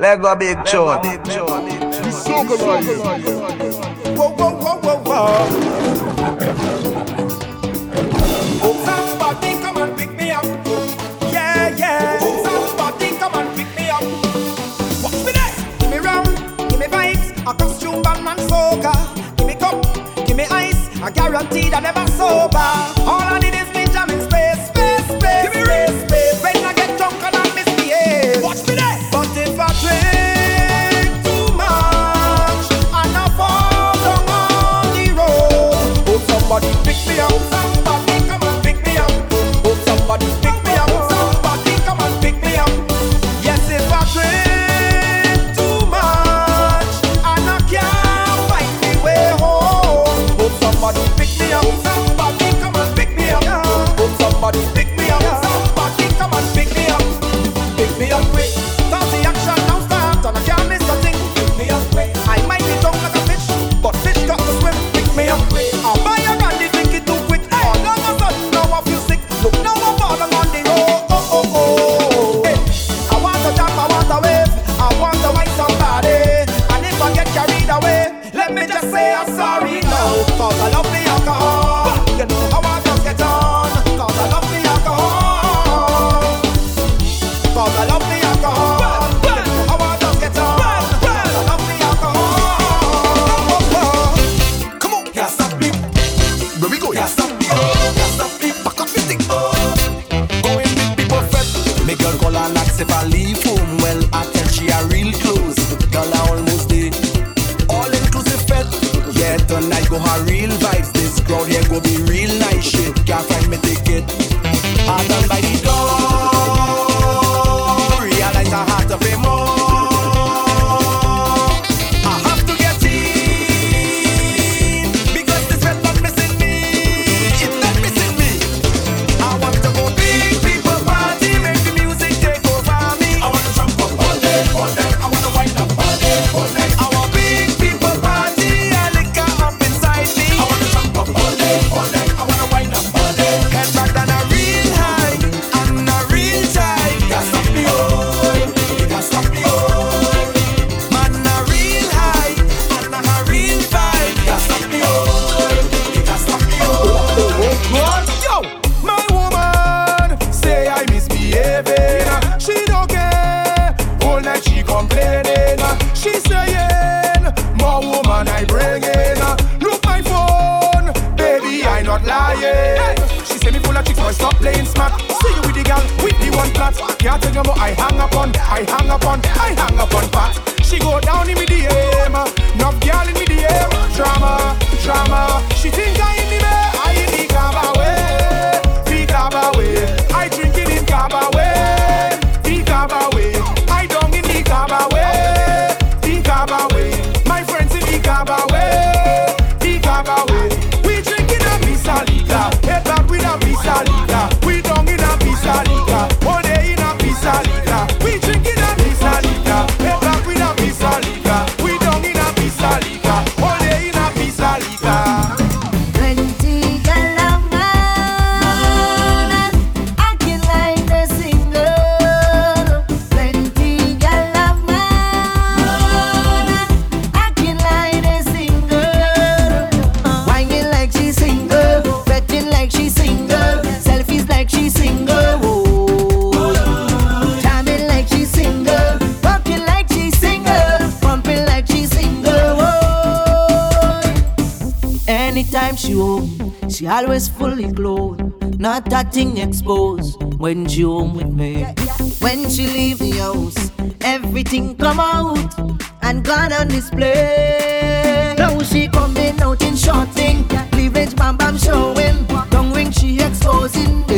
Let go big shot. The Whoa, whoa, whoa, whoa, whoa. Oh, somebody come and pick me up. Yeah, yeah. Oh, somebody come and pick me up. Me there. Give me give me vibes. A costume, soca. Give me give me ice. I guarantee that never sober. time she home, she always fully clothed, not that thing exposed when she home with me. When she leave the house, everything come out and gone on display. Now she coming out in short thing, cleavage bam bam showing, tongue ring she exposing.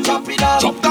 Any it you want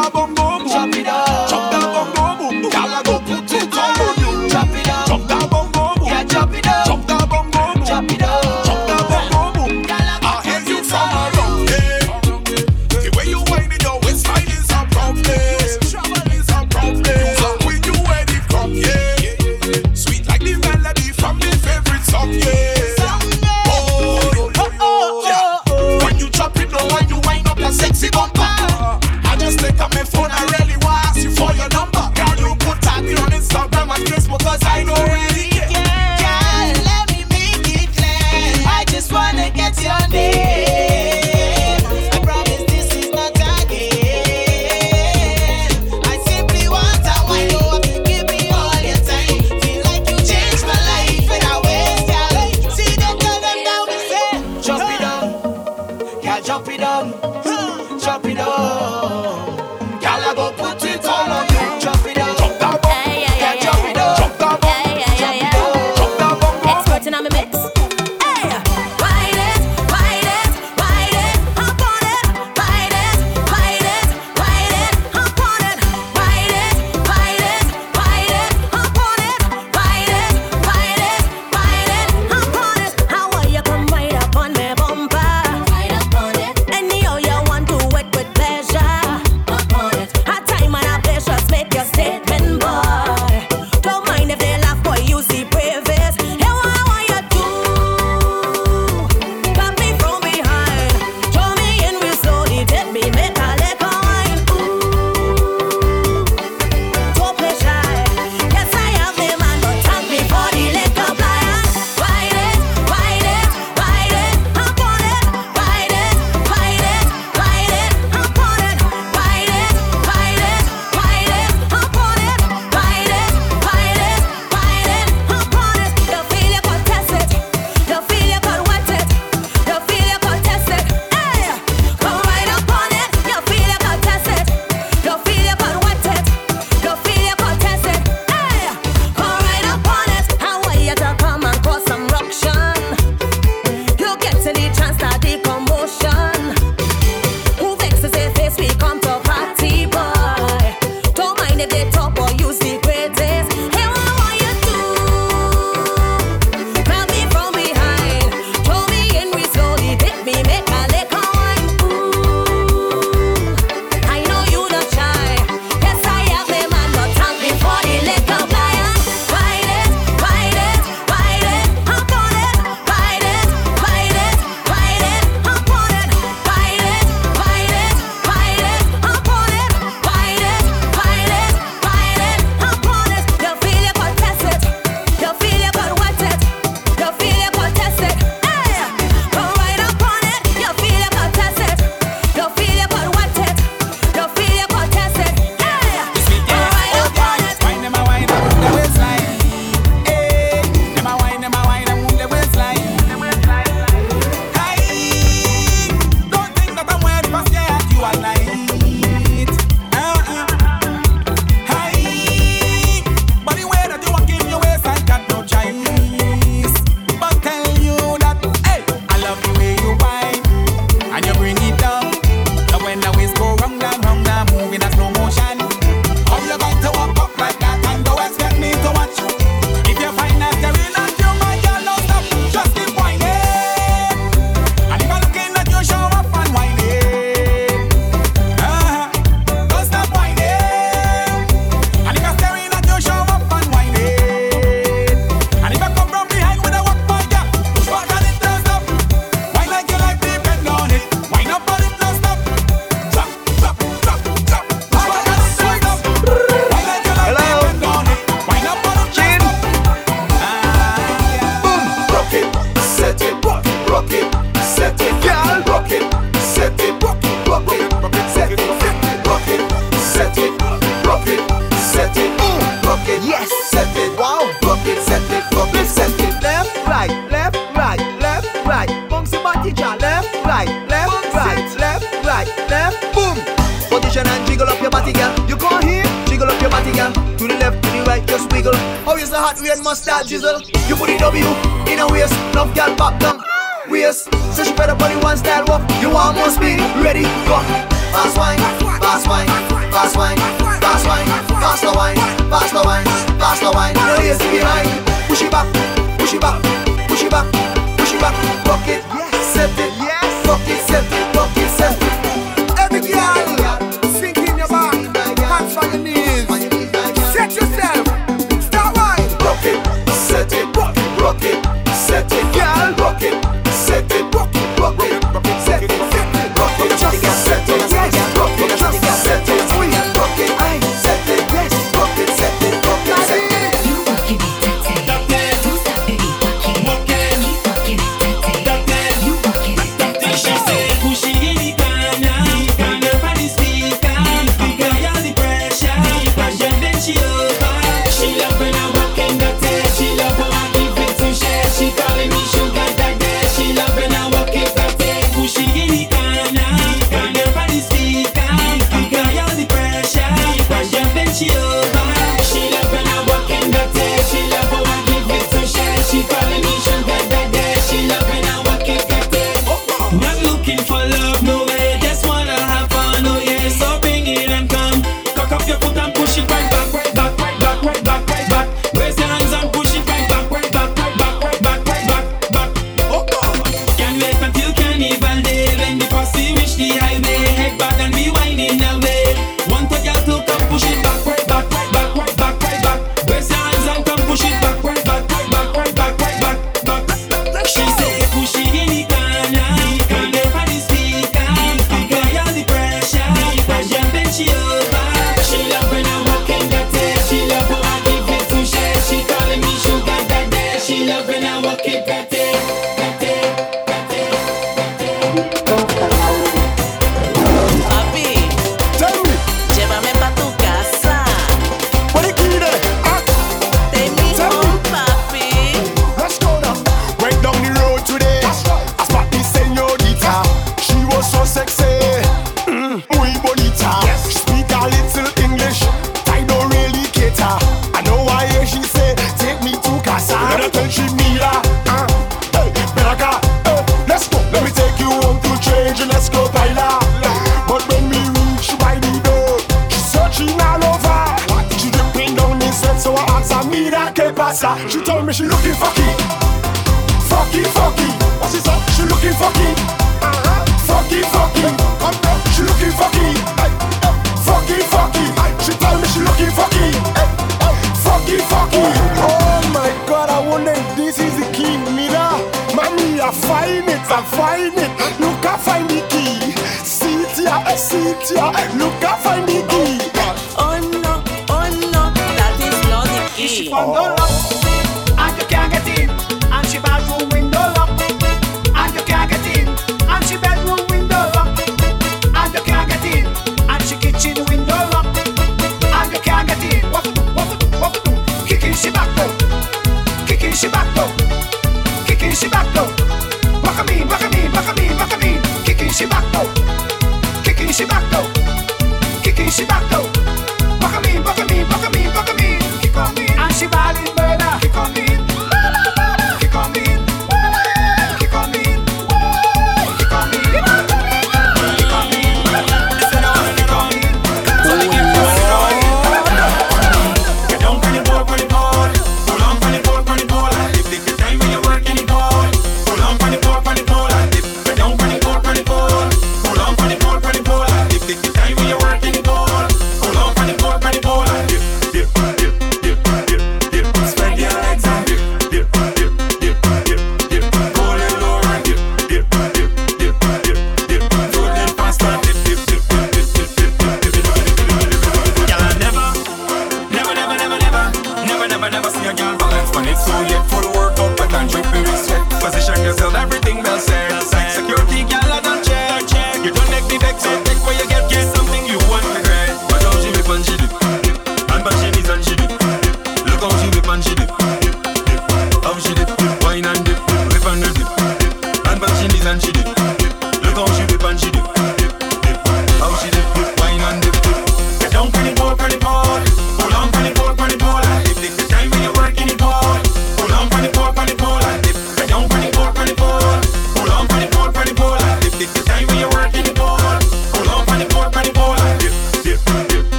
넌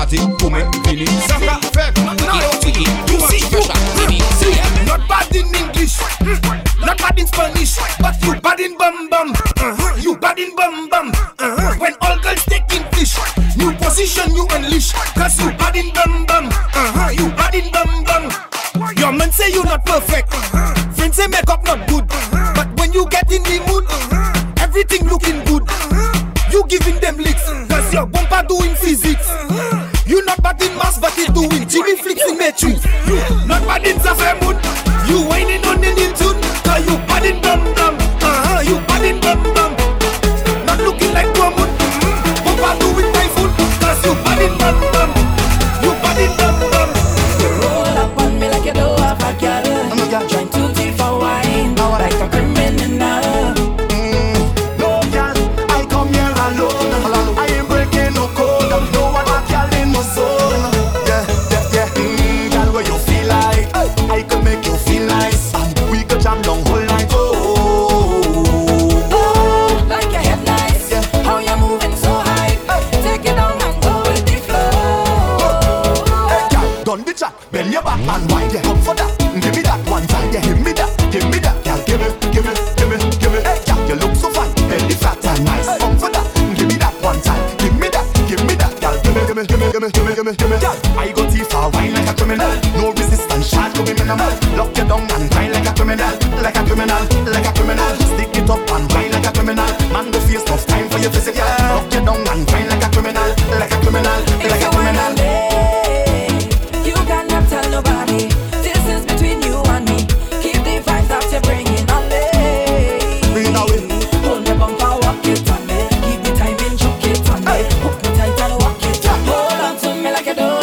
automatic woman fini Saka fek, nan yo tiki You see you, see Not bad in English Not bad in Spanish But you bad in bum bum. Uh-huh, you bad in bum bum. Uh-huh, when all girls taking fish New position you unleash Cause you bad in bum bum. Uh-huh, you bad in bum bum. Your man say you not perfect. Friends say makeup not good. But when you get in the mood Everything looking good. You giving them licks Cause your bumper doing physics conflicts in matrix. You, not bandits of them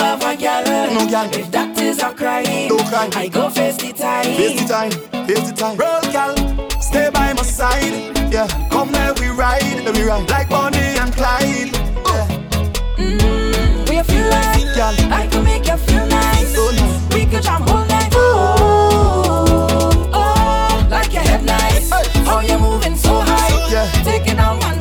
love a gal. No gal. If doctors are crying, no cry. I go face the time. Face the time. Face the time. Roll gal, stay by my side. Yeah, come let we ride. Let me ride like Bonnie and Clyde. Yeah. Mm-hmm. Mm, you feel like gal. I can make you feel nice. So nice. We could jam whole night. Oh, oh, like your head nice. Hey. How you moving so high? Yeah. Take it on one.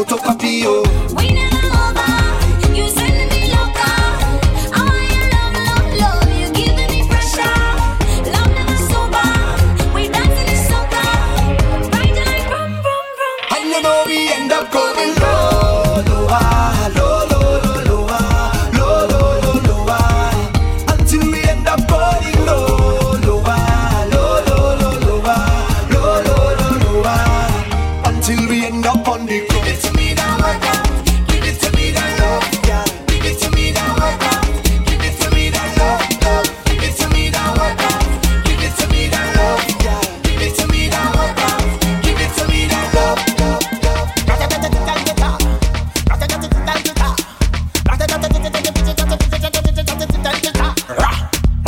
escucho pa'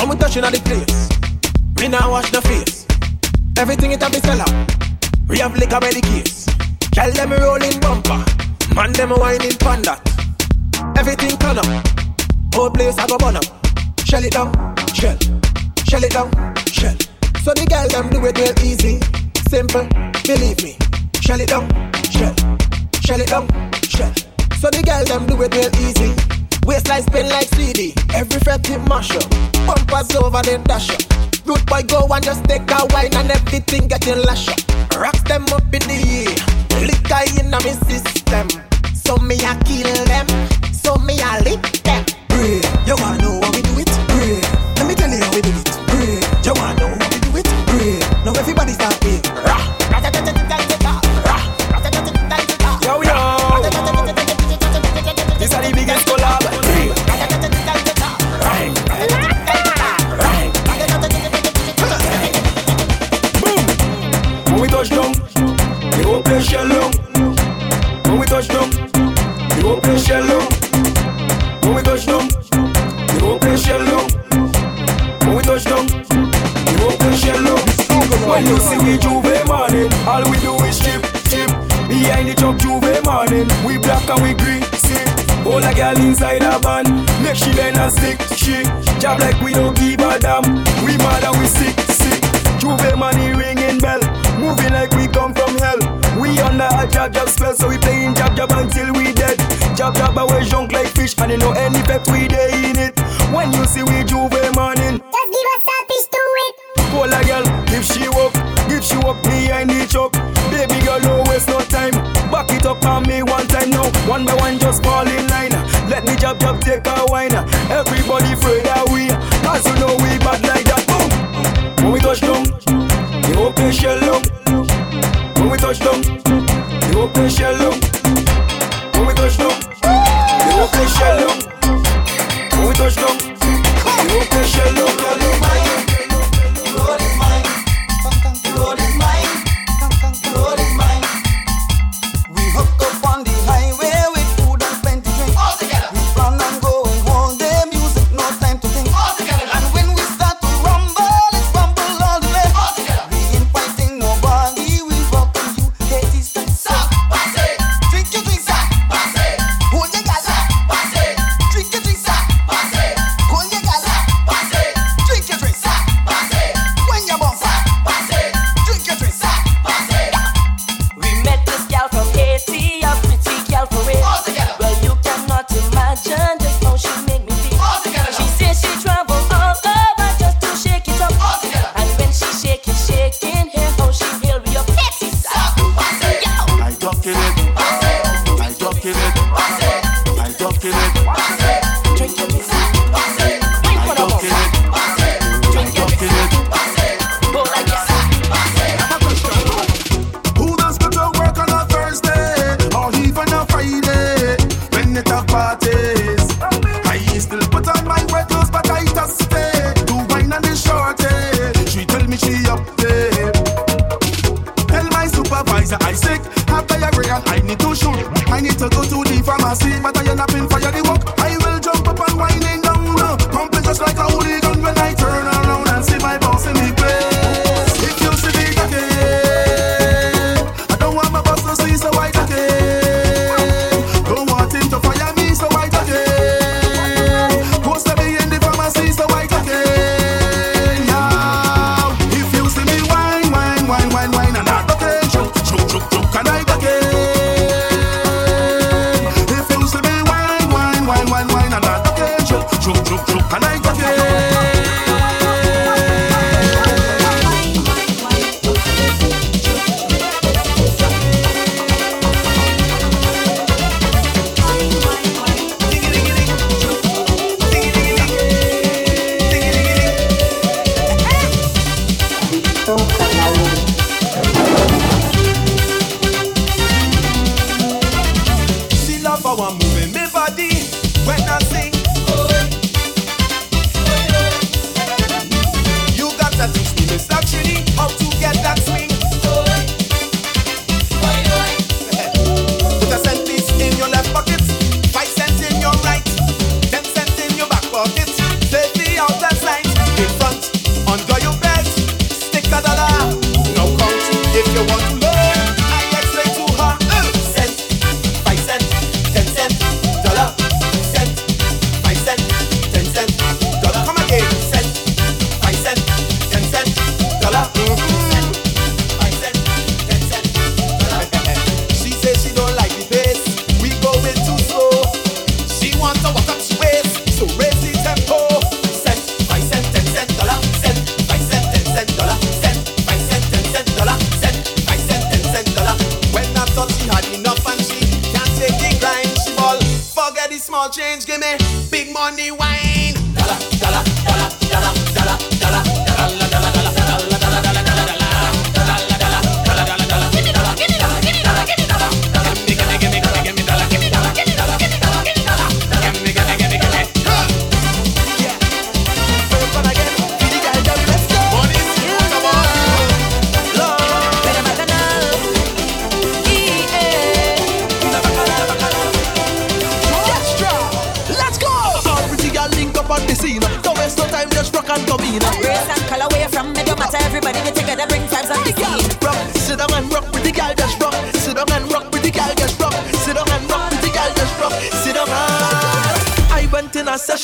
And we touching on the place. We now wash the face. Everything it have been sell out. We have liquor by the case. Tell them rolling bumper. Man them whining panda. Everything turn up. Whole place I go burn up. Shell it down, shell. Shell it down, shell. So the girl them do it real easy. Simple, believe me. Shell it down, shell. Shell it down, shell. So the girl them do it real easy Waistline spin like CD. Every fret it mash up. Bumpers over then dash up. Root boy go and just take a wine and everything getting lash up. Rocks them up in the air. Liquor in me system. So me a kill them. So me a lick them. Pray. You wanna know how we do touch down, the whole place shell down. When we touch down, the whole place shell down. When we touch down, the whole place shell down. When you see we J'ouvert morning, all we do is chip, chip. Behind the truck J'ouvert morning, we black and we green. All a girl inside a van, make she bend and stick, she. Job like we don't give a damn. We mad and we sick, sick. J'ouvert money ringing bell, moving like we come from hell. Under a jab jab spell, so we playing jab jab until we dead. Jab jab away junk like fish, and you know any effect we dey in it. When you see we J'ouvert morning, Just give us a piece to it. Pull a girl, if she up, if she up behind the truck. Baby girl, no waste no time. Back it up on me one time now. One by one, just fall in line. Let the jab jab take a wine. Everybody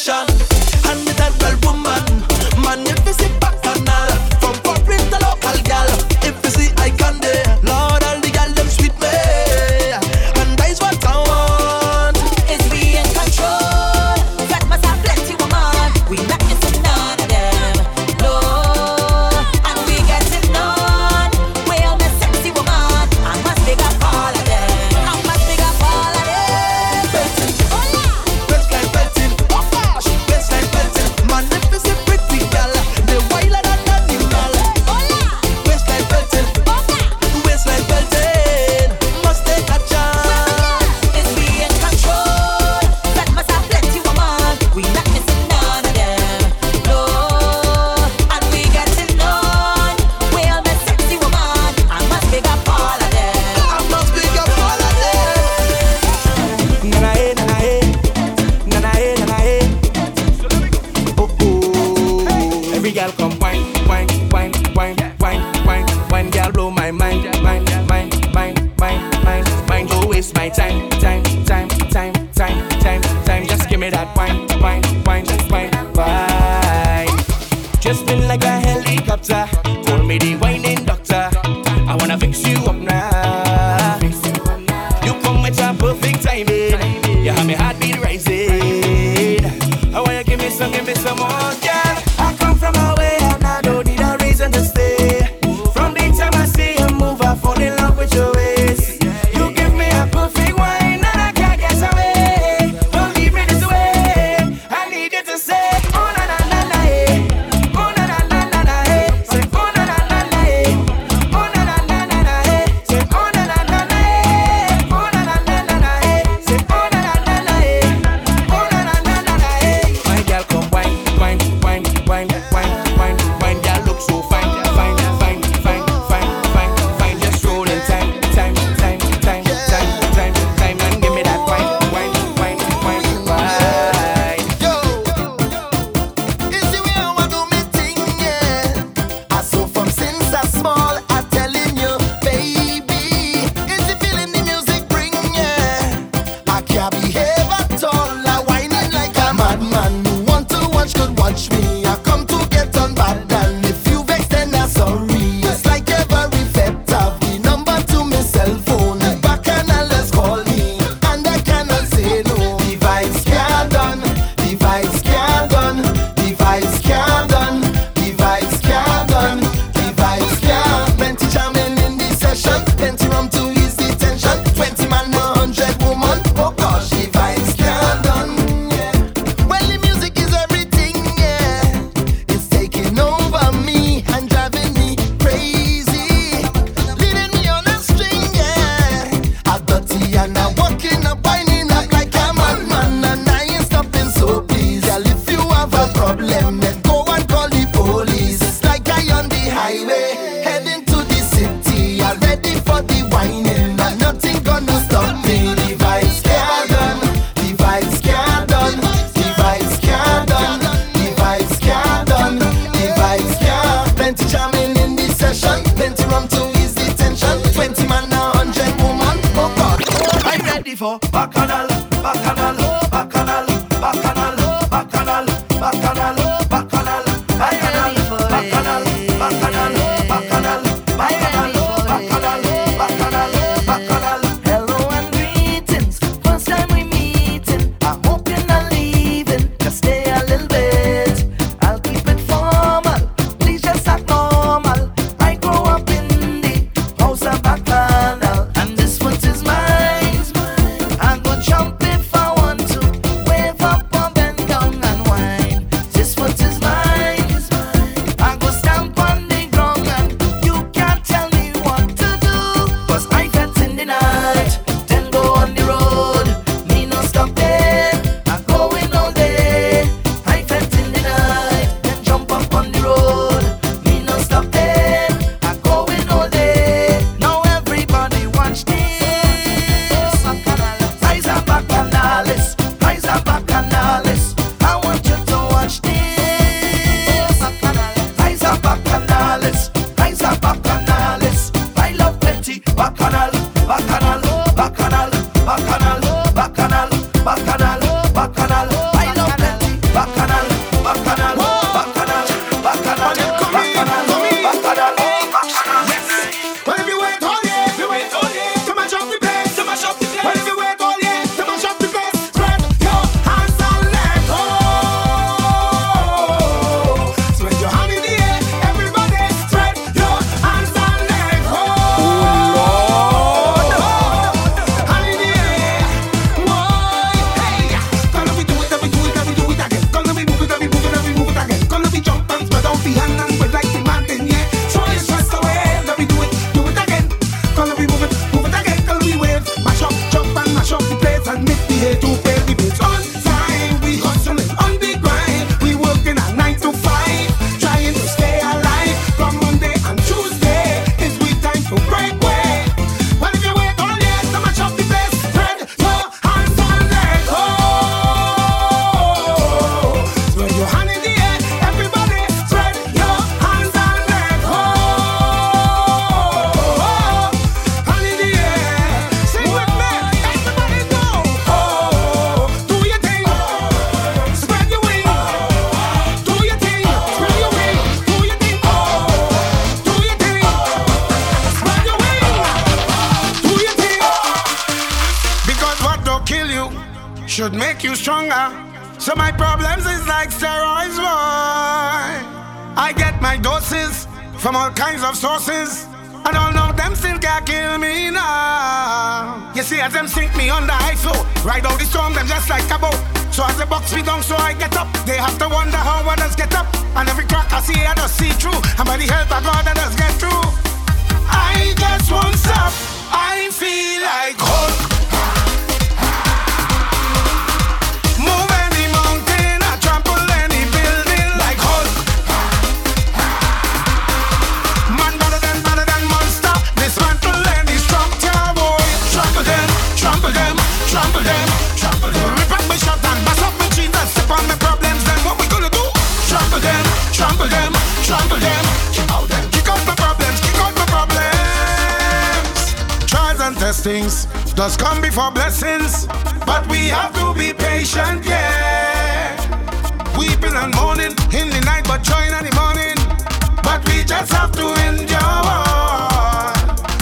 Action for bacchanal,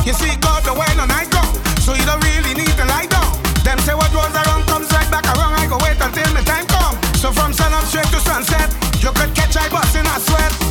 You see, God the wine and I go, so you don't really need to lie down. Them say what was around comes right back around. I go wait until the time come. So from sun up straight to sunset, you could catch I bus in a sweat.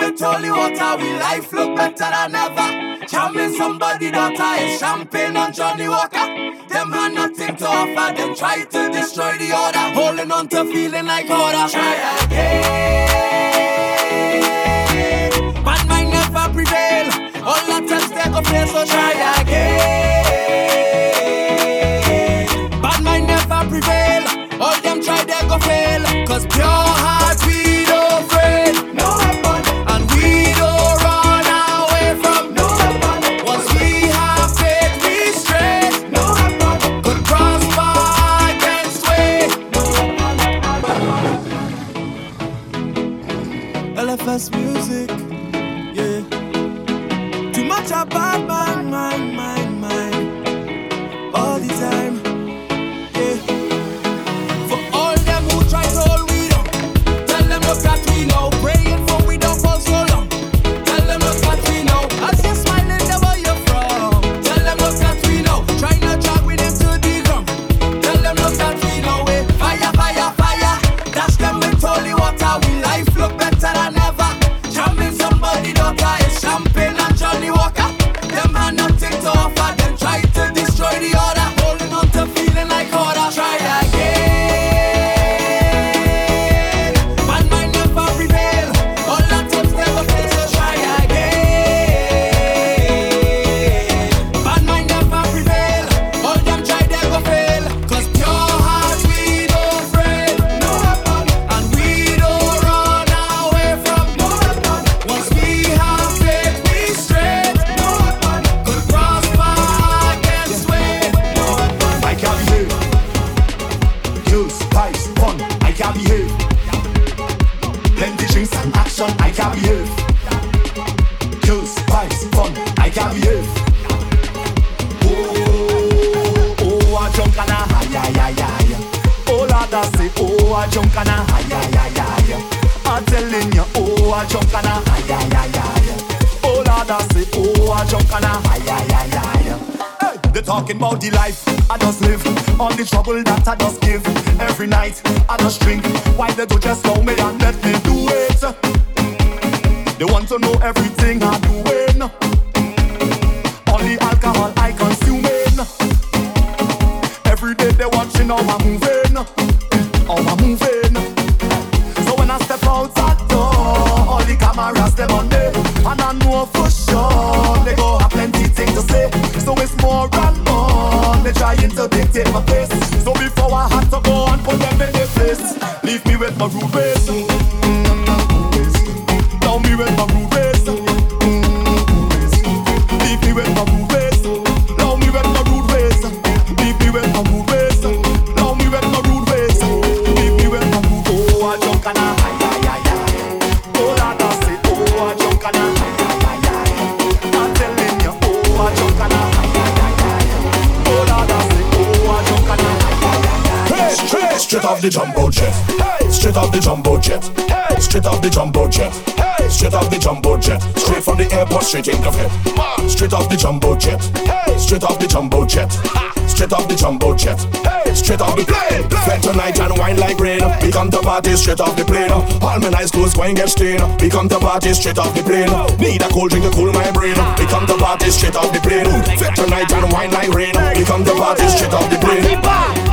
with holy water, we life look better than ever. Charming somebody daughter is champagne on Johnnie Walker. Them had nothing to offer, them try to destroy the order. Holding on to feeling like order. Try again. Bad mind never prevail. All attempts take a place, so try again. Bad mind never prevail. All them try, they go fail. Cause pure. Don't just know me. straight off the jumbo jet. Hey! Straight off the jumbo jet. Hey! Straight off the jumbo jet. Hey! Straight off the jumbo jet. Straight from the airport, straight in the fit. Straight off the jumbo jet. Hey! Straight off the jumbo jet. Straight off the jumbo jet. Hey! Straight off the plane. Fed tonight and wine like rain. We come to party straight off the plane. All my nice clothes going get stained. We come to party straight off the plane. Need a cold drink to cool my brain. We come to party straight off the plane. Fed tonight and wine like rain. We come to party straight off the plane.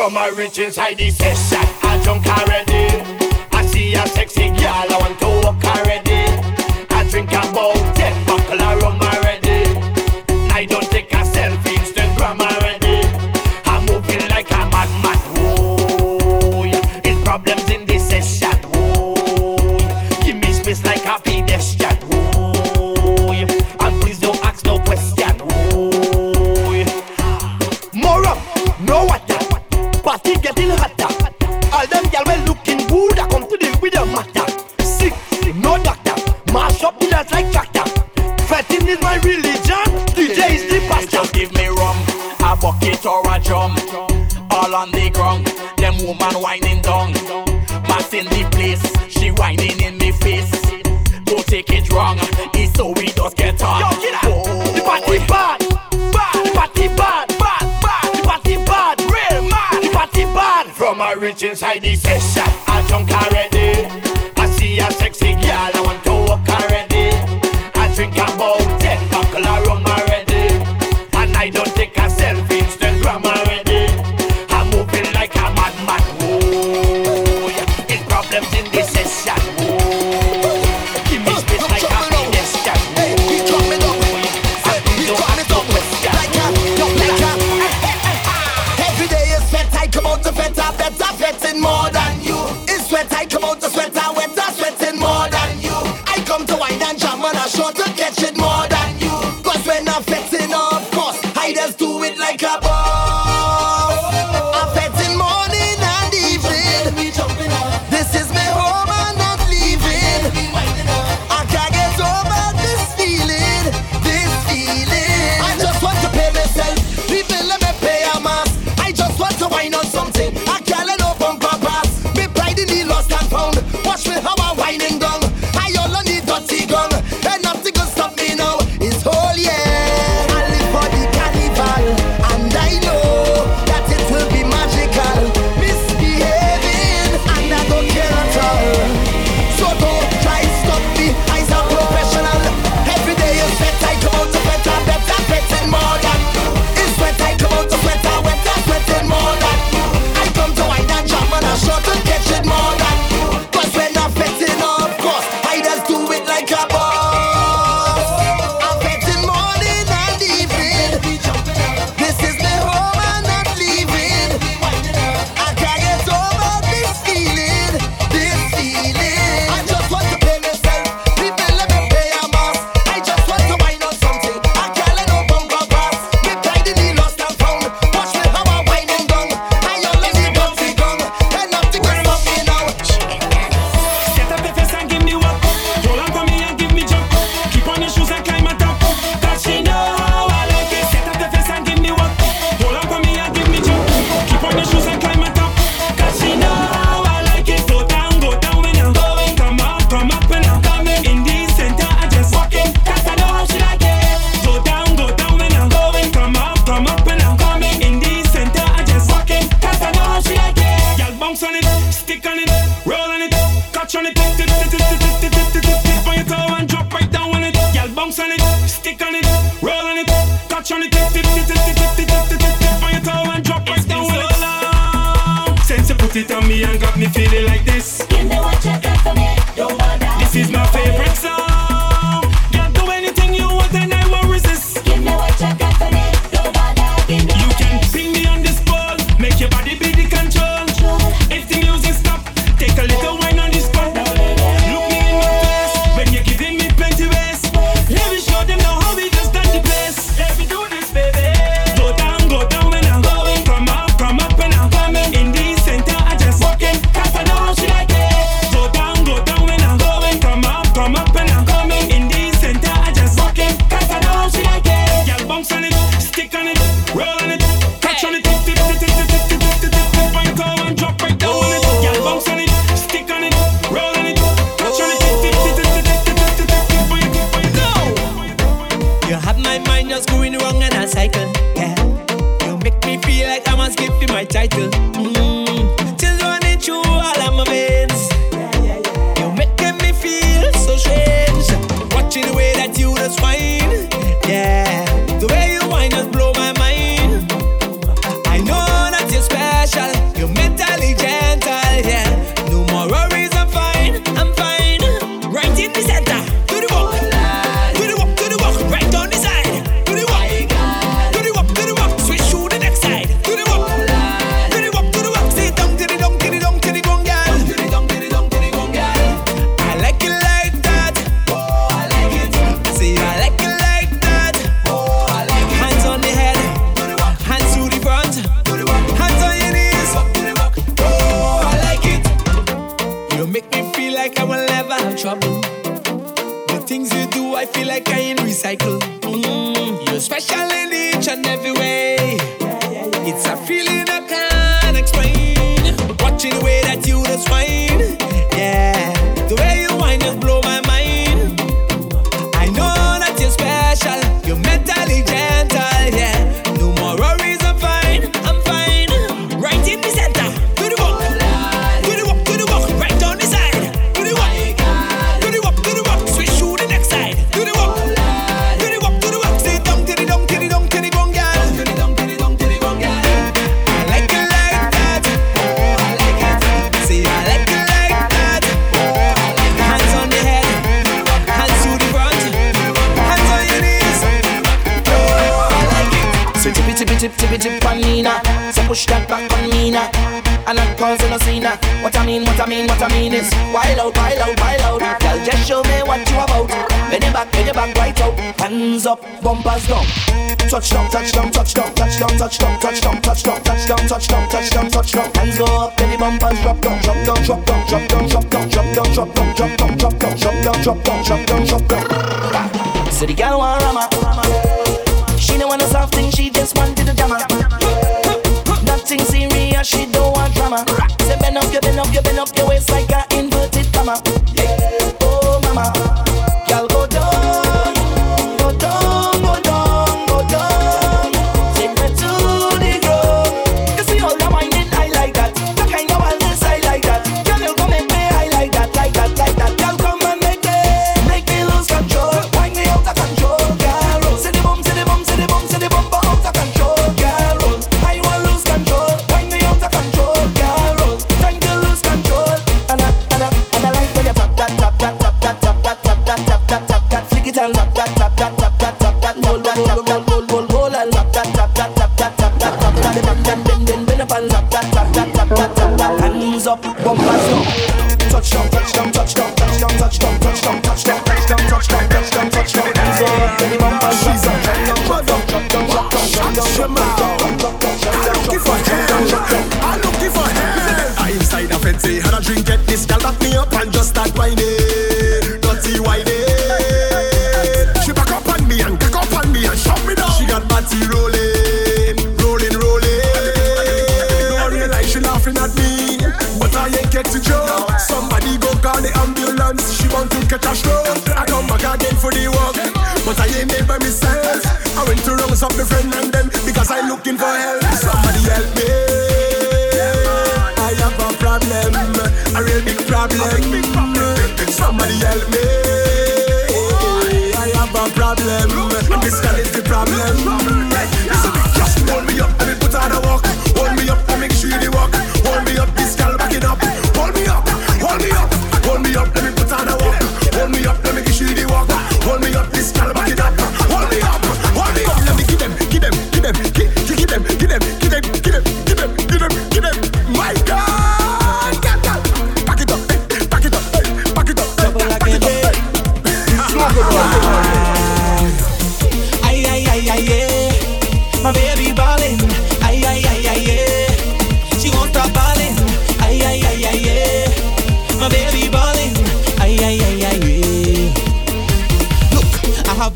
From my riches I deception. I drunk already. I see a sexy girl, I want to walk already. I drink a bowl. woman whining down. Mass in the place, she whining in me face. Don't take it wrong, it's so we just get on. Yo, get out. Oh. The party bad, bad, the party bad, bad, bad, the party bad, real mad, the party bad. From a rich inside the session, I don't care.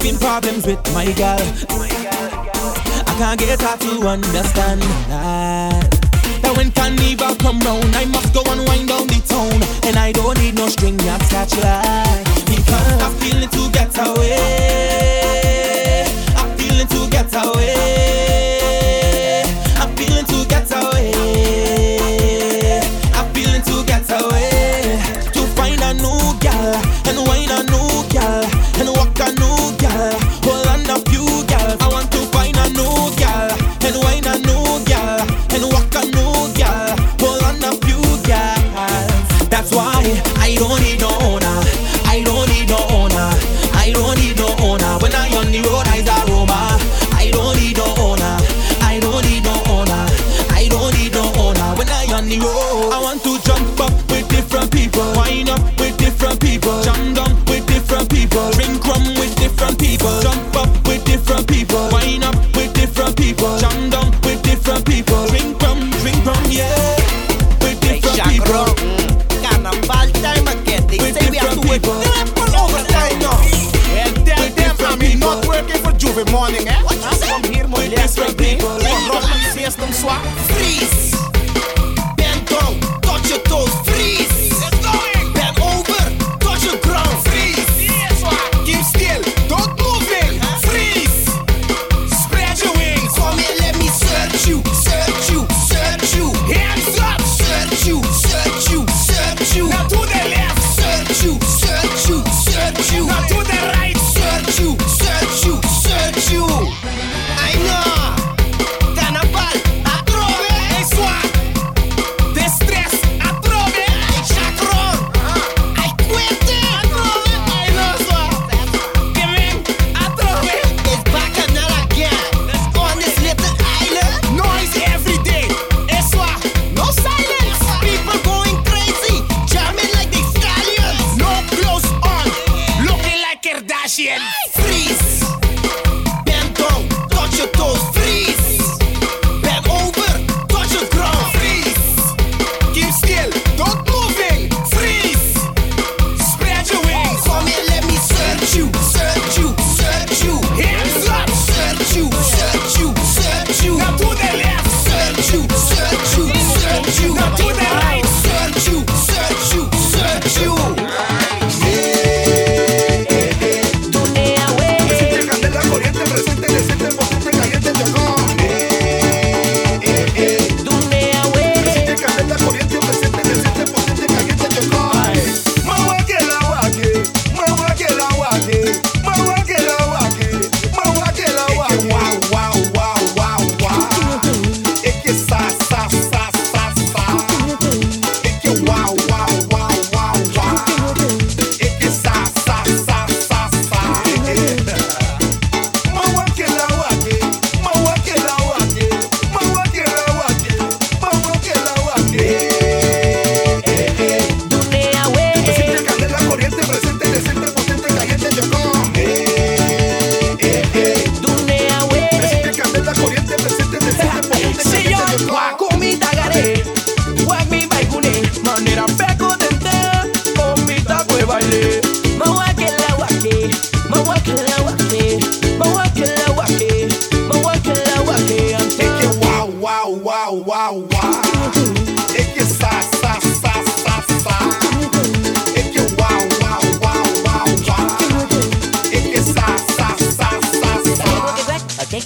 having problems with my girl. I can't get her to understand that. That when carnival come round, I must go and wind down the town. And I don't need no string yard spatula. Because I'm feeling to get away. I'm feeling to get away. I'm feeling to get away.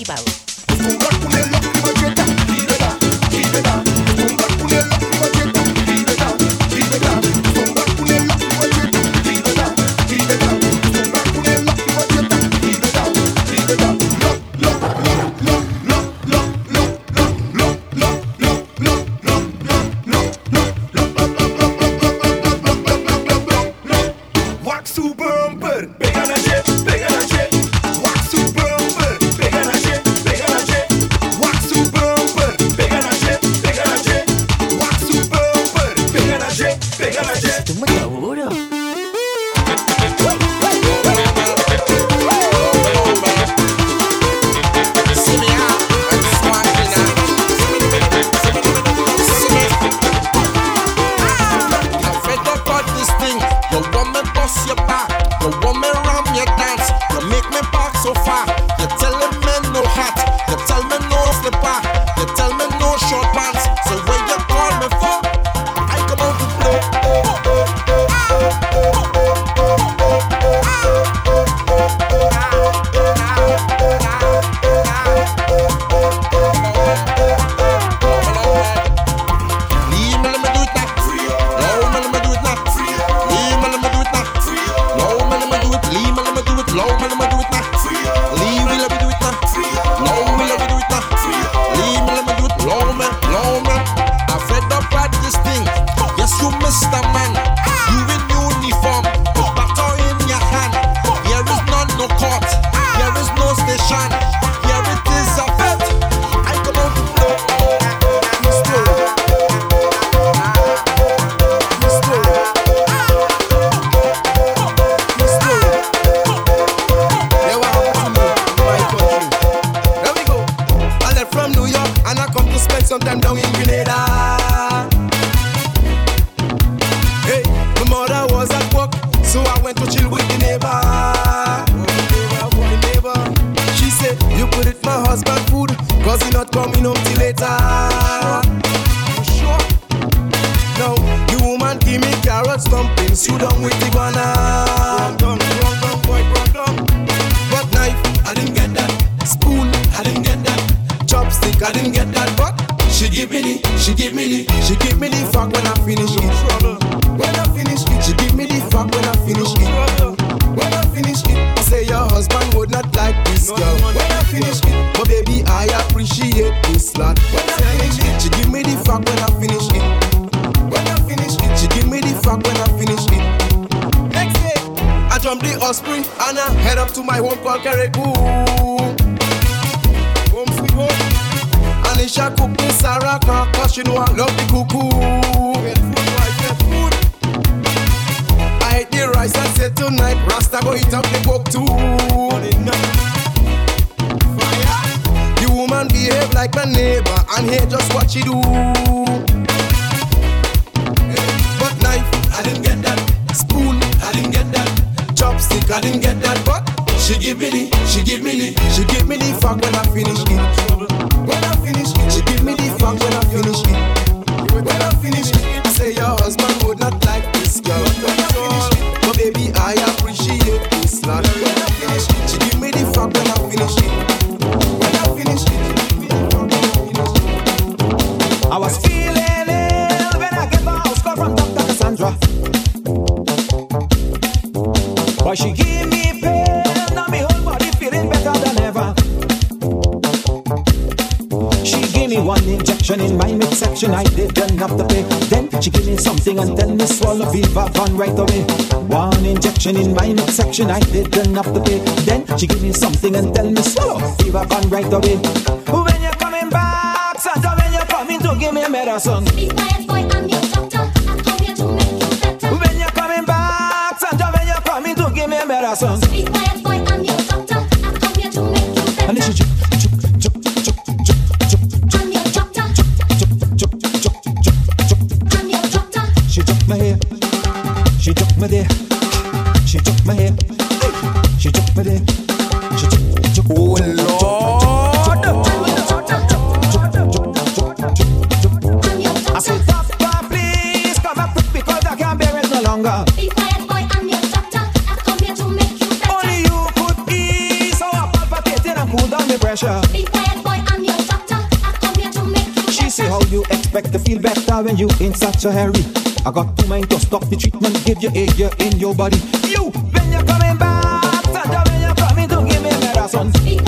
Funky one injection in my midsection. I didn't have to pay. Then she give me something and tell me swallow Viva Van right away. One injection in my midsection. I didn't have to pay. Then she give me something and tell me swallow Viva Van right away. When you're coming back, Santa, when you're coming to give me medicine. Be quiet, boy, I'm your doctor. I come here to make you better. When you're coming back, Santa, when you're coming to give me medicine. Be quiet. better when you in such a hurry. I got two mind to stop the treatment, give you air in your body. You, when you're coming back, such when you're coming to give me medicine.